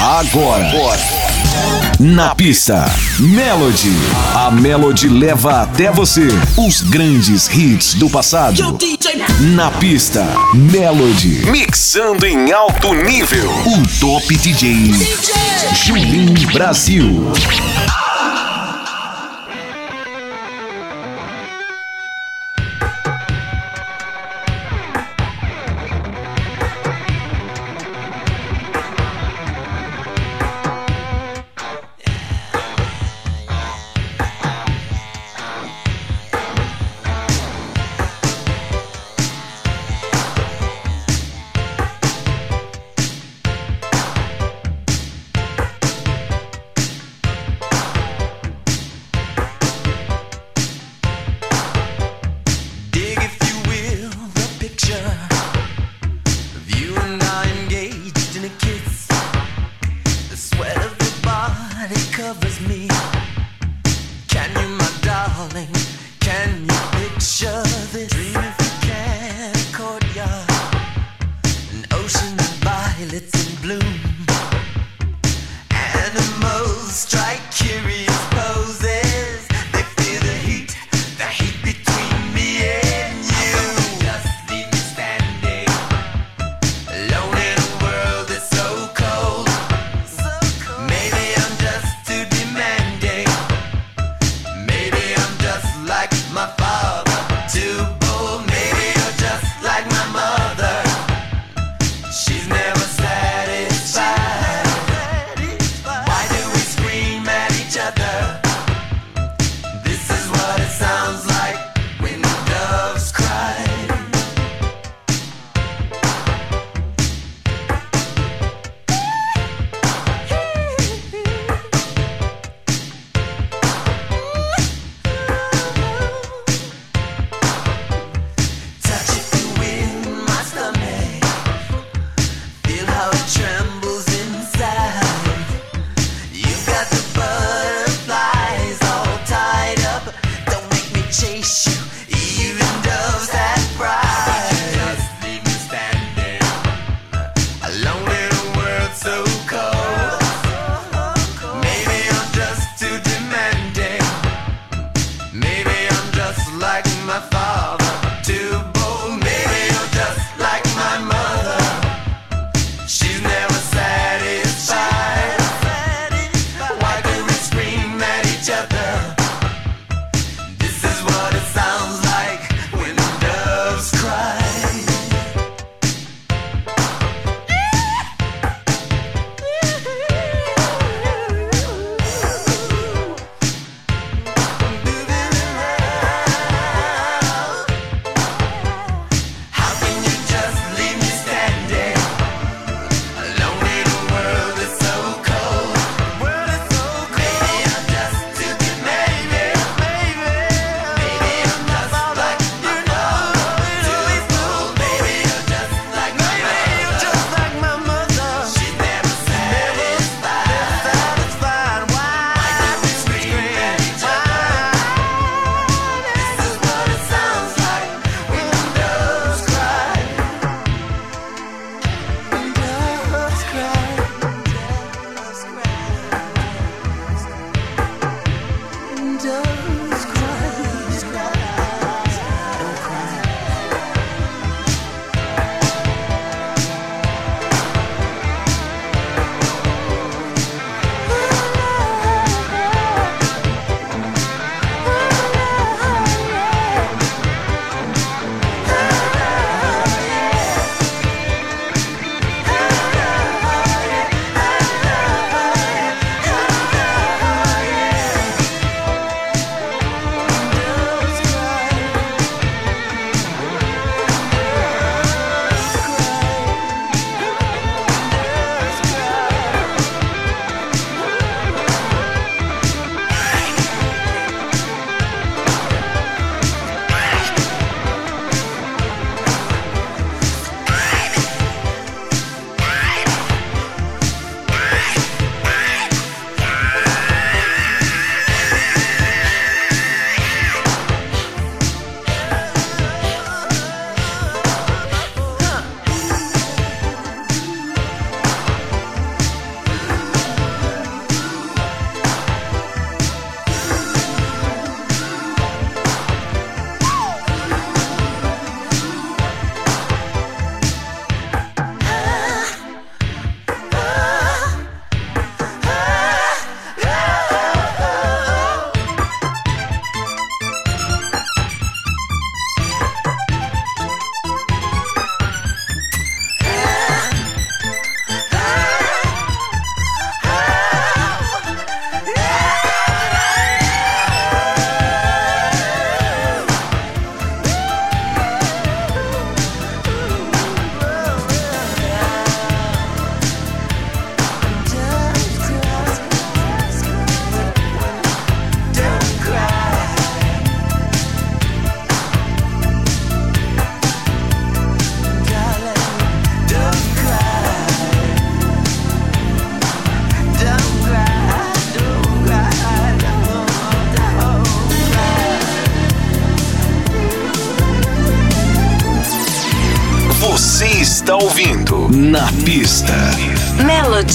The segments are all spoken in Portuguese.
Agora. Na pista, Melody. A Melody leva até você os grandes hits do passado. Na pista, Melody. Mixando em alto nível. O top DJ, DJ. Brasil.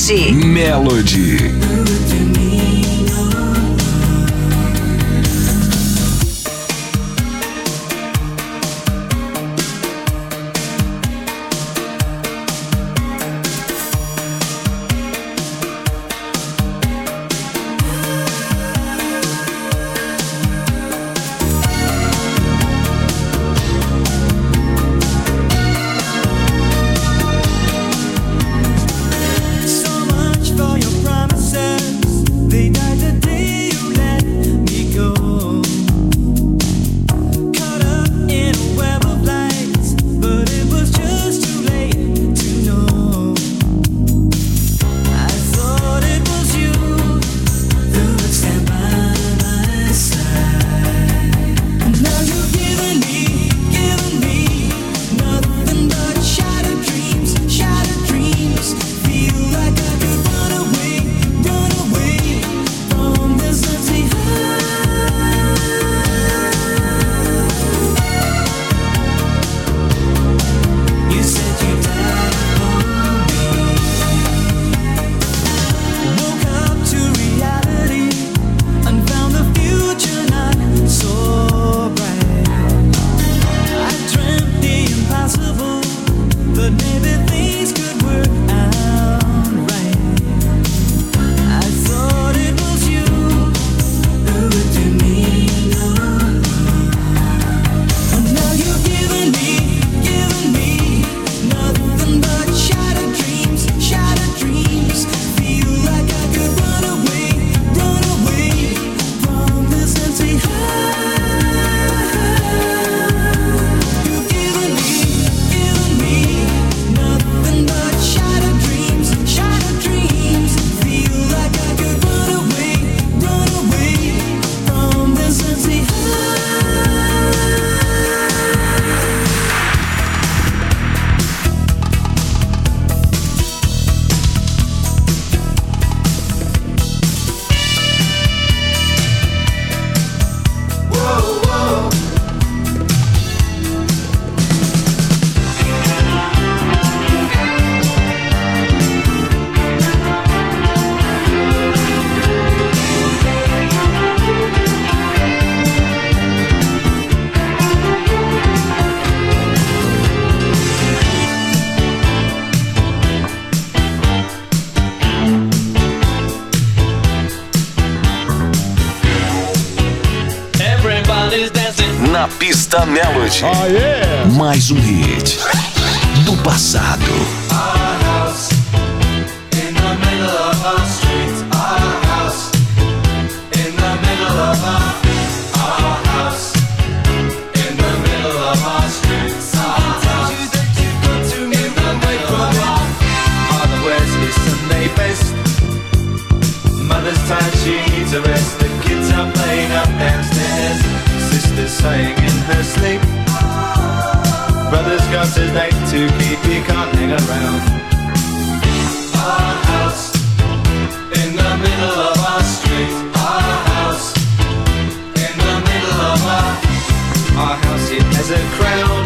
Melody. Melody. Na pista Melody. Oh, yeah. Mais um hit do passado. A rest. The kids are playing up and Saying in her sleep. Brother's got a date to keep, he can't hang around. Our house in the middle of our street. Our house in the middle of our. Our house it has a crown.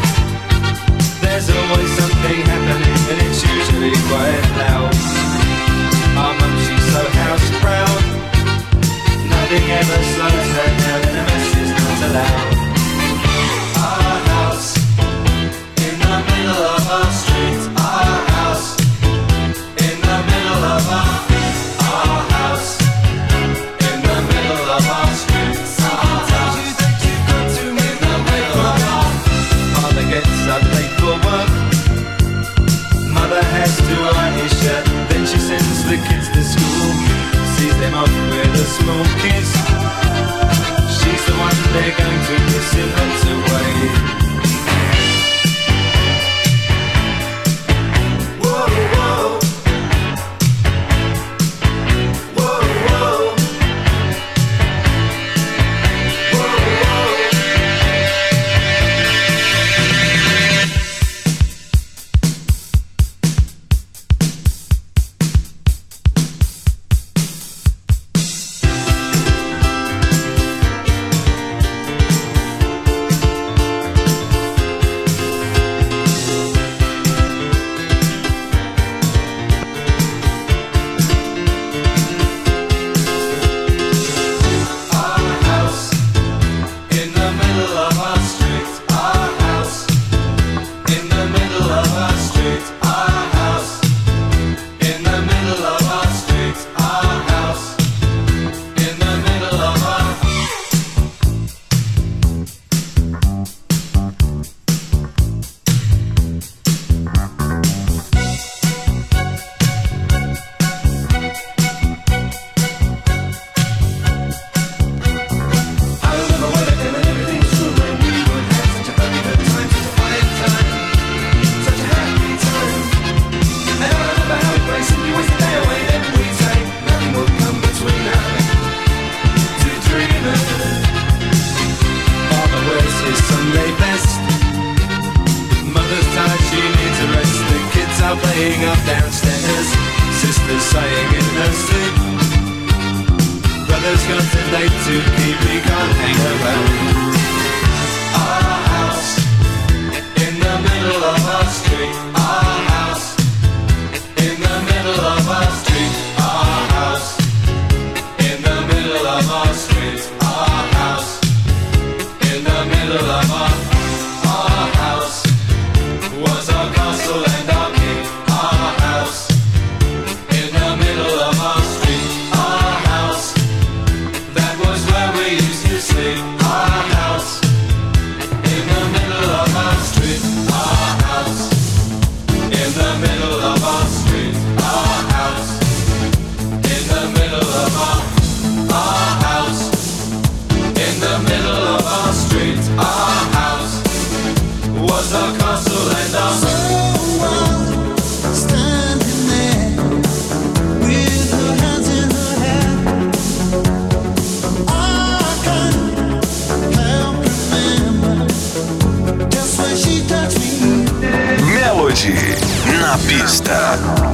school, sees them off with a small kiss. She's the one they're going to kiss and that's away. stop.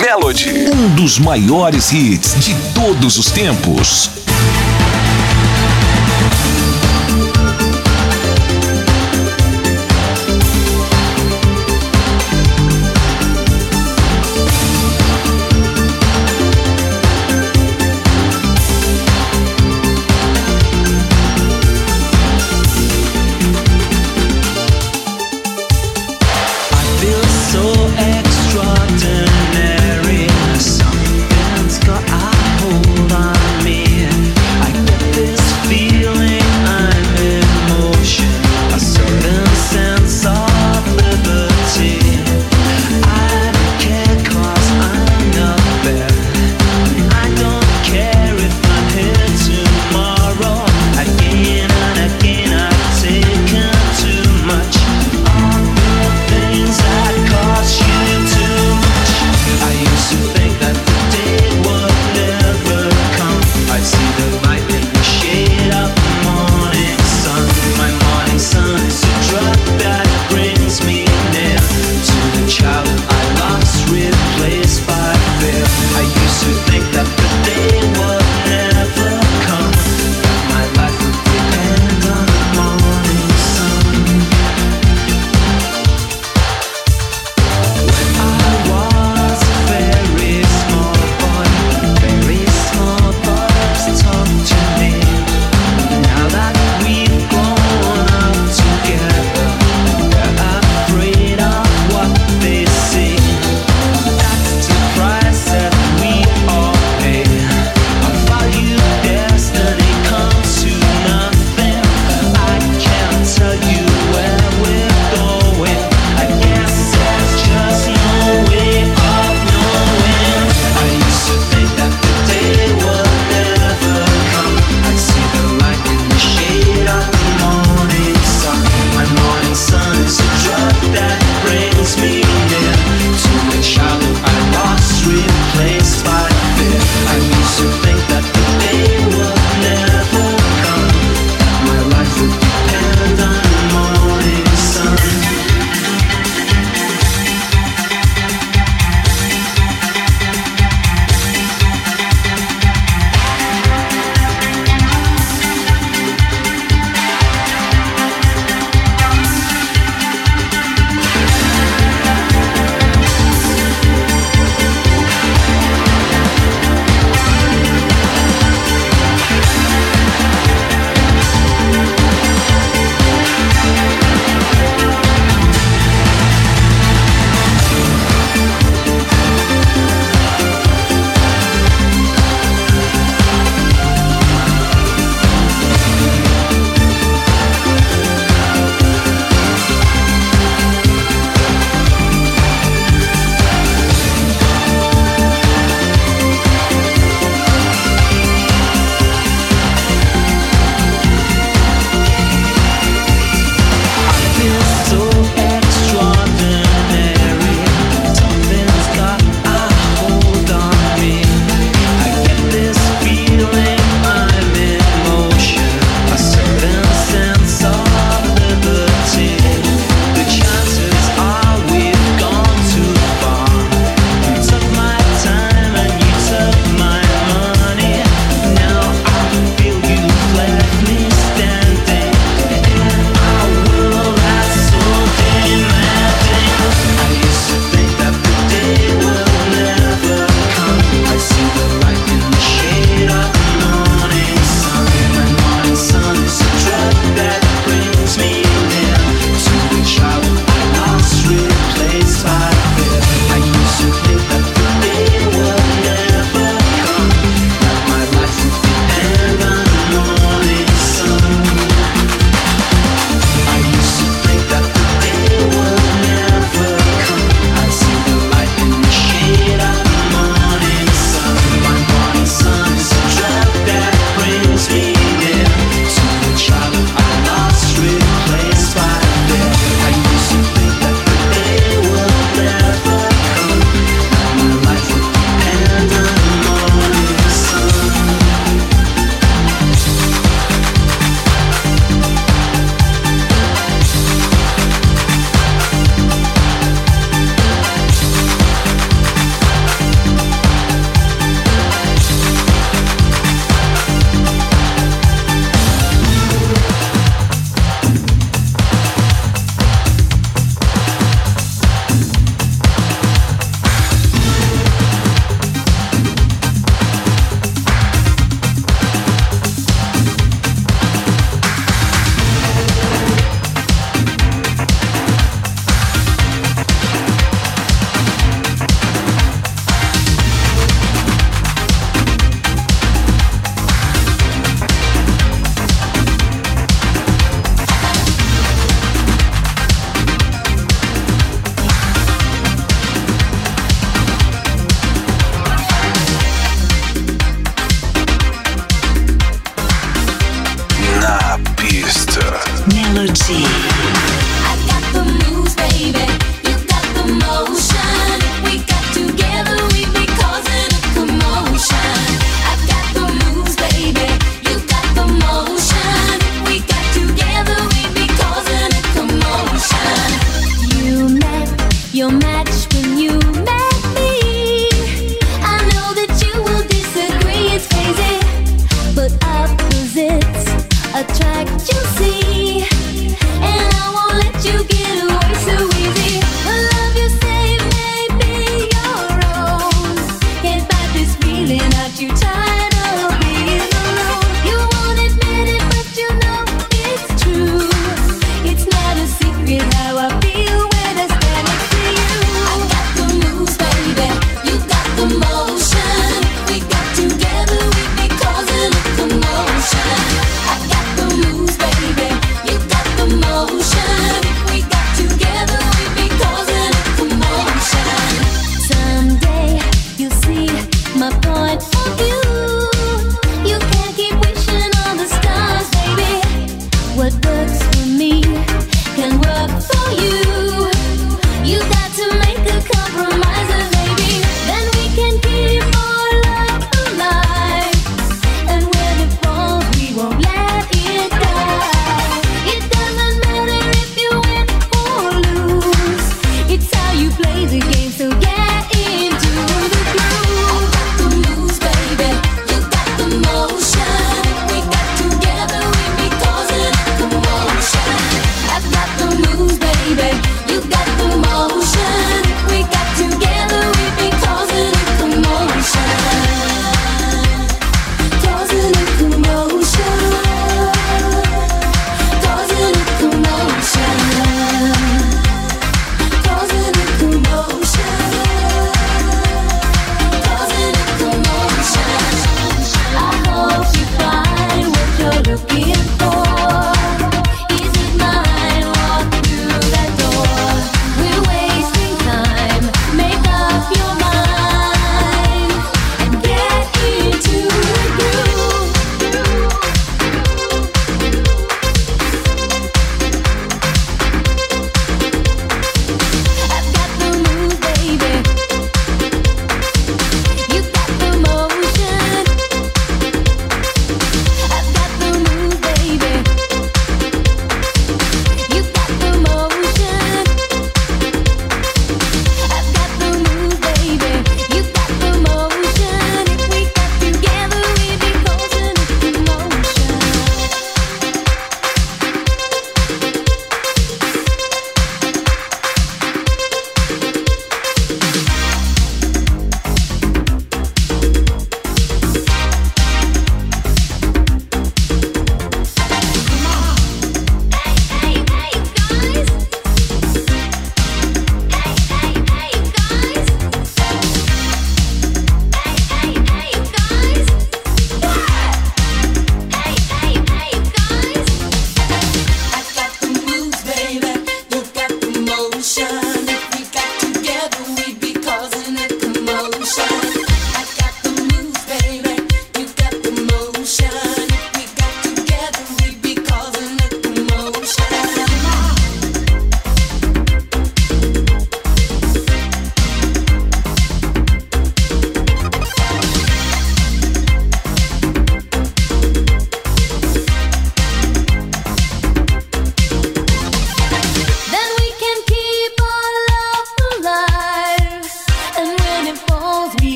Melody, um dos maiores hits de todos os tempos.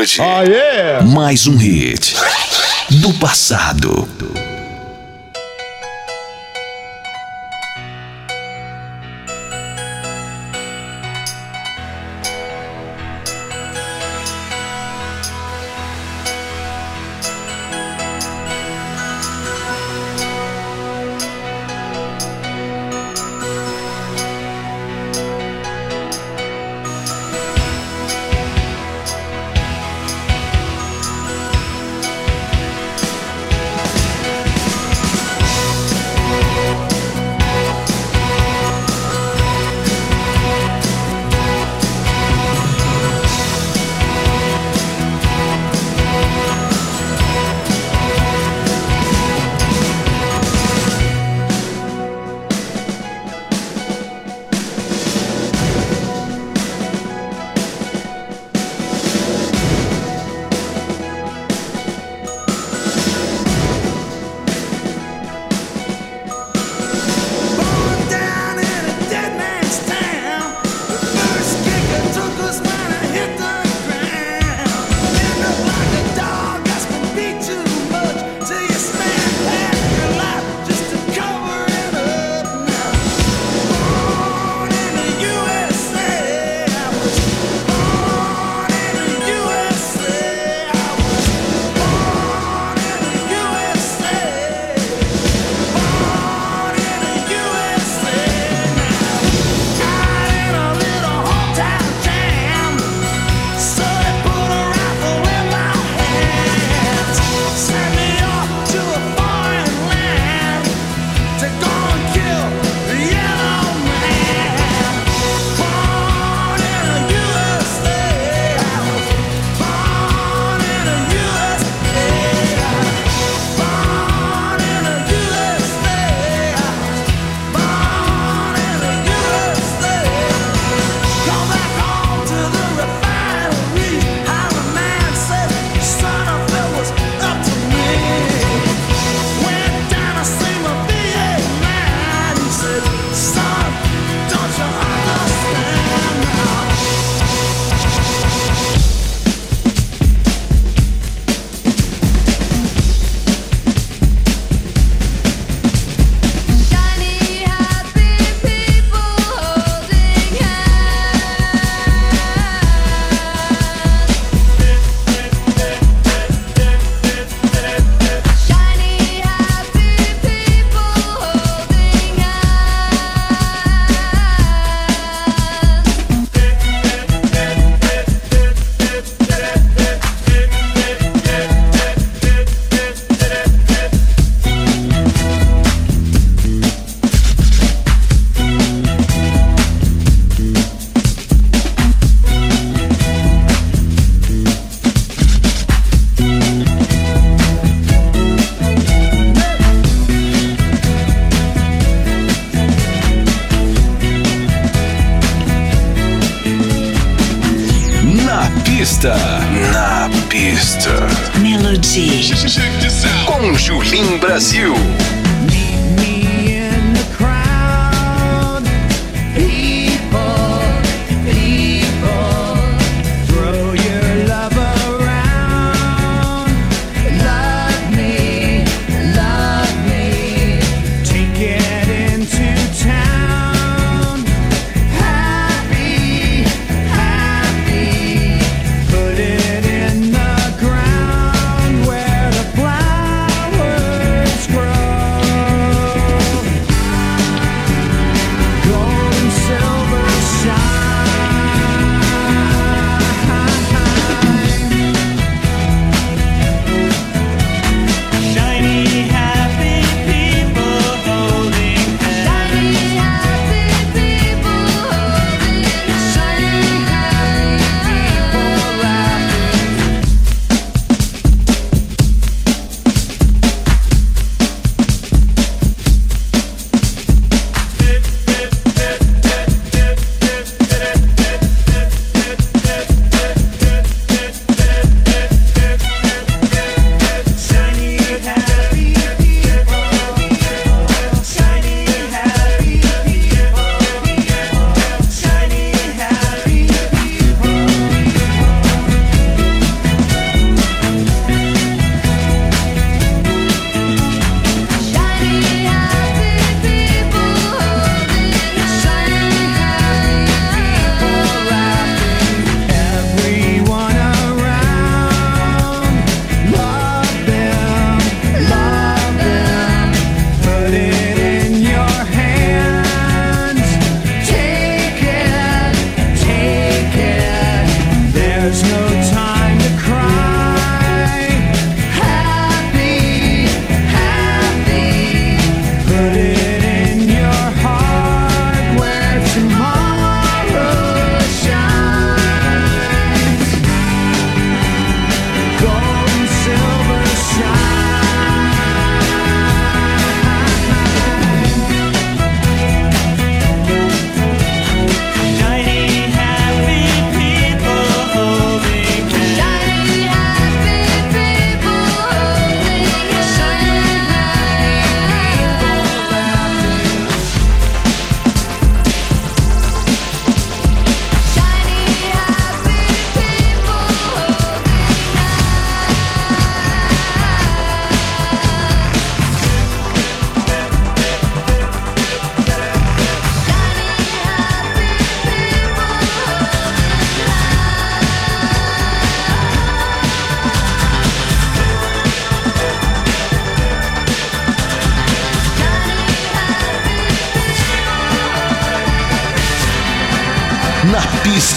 Pista Melody. Mais um hit do passado.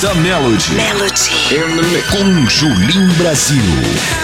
Pista Melody. Melody. Com Julim Brasil.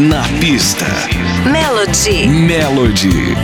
Na pista, Melody. Melody.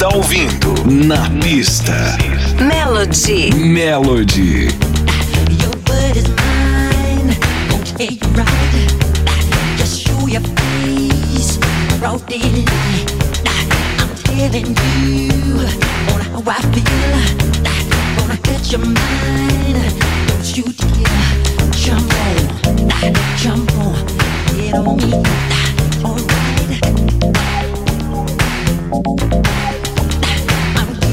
está ouvindo Na Pista. Melody. Melody. Your word is mine. Don't take right. Just show your face. Broad daylight. I'm telling you. On how I feel. Gonna get your mind. Don't you dare. Jump on. Jump on. Get on me. Alright. Thank you.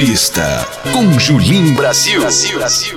pista com Julim Brasil, Brasil, Brasil.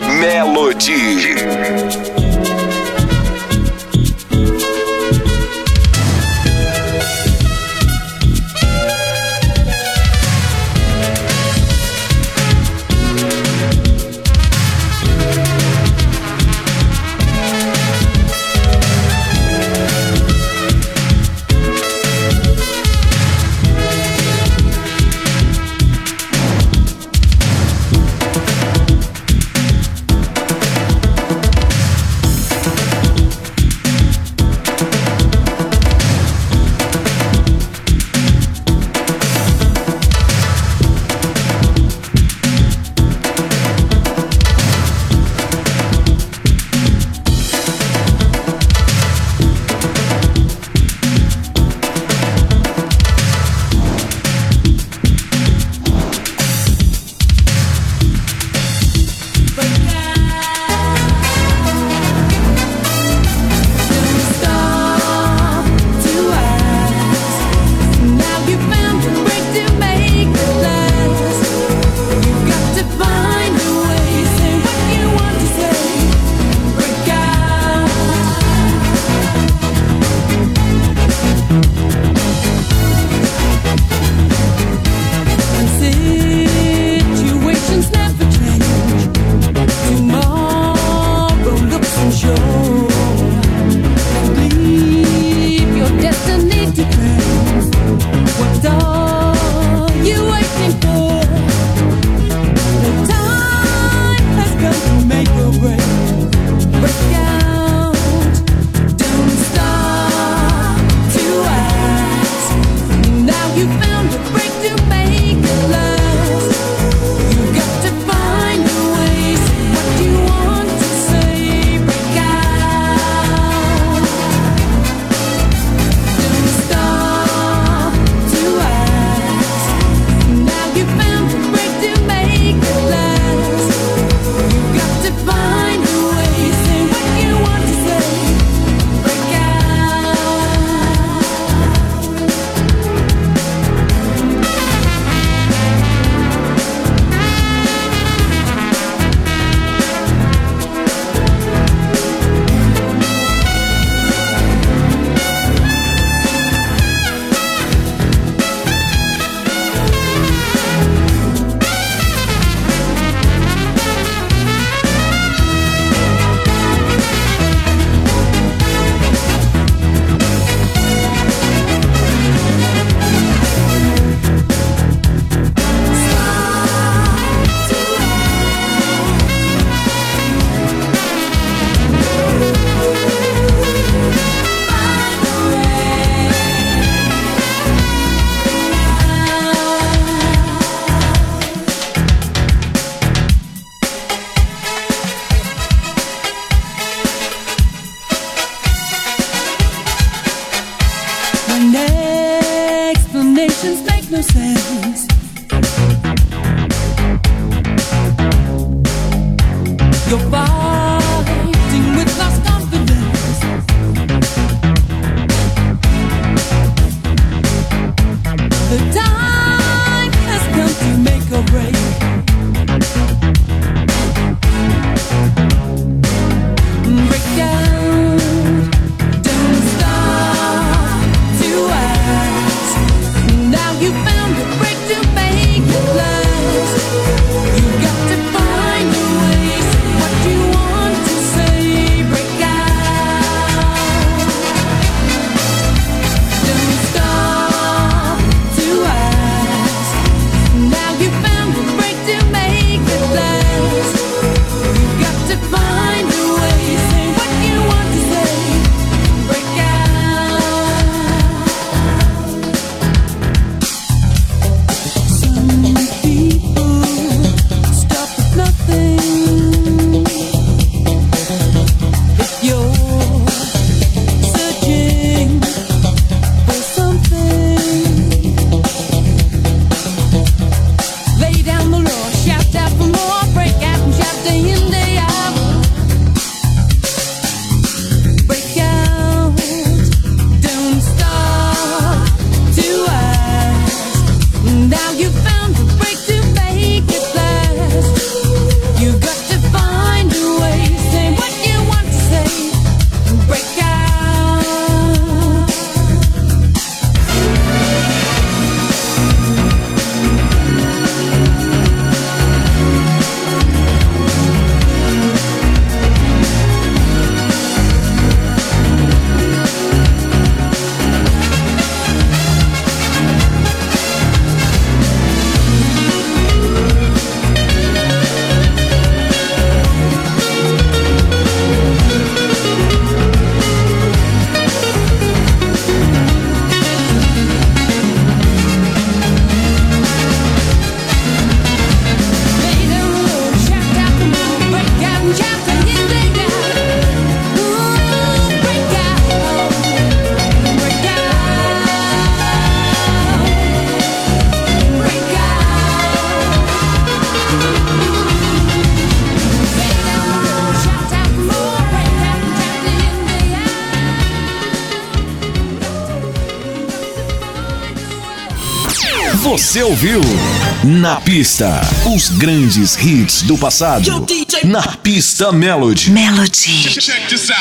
Na pista, os grandes hits do passado. Na pista Melody. Melody.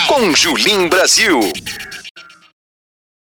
Com Julim Brasil.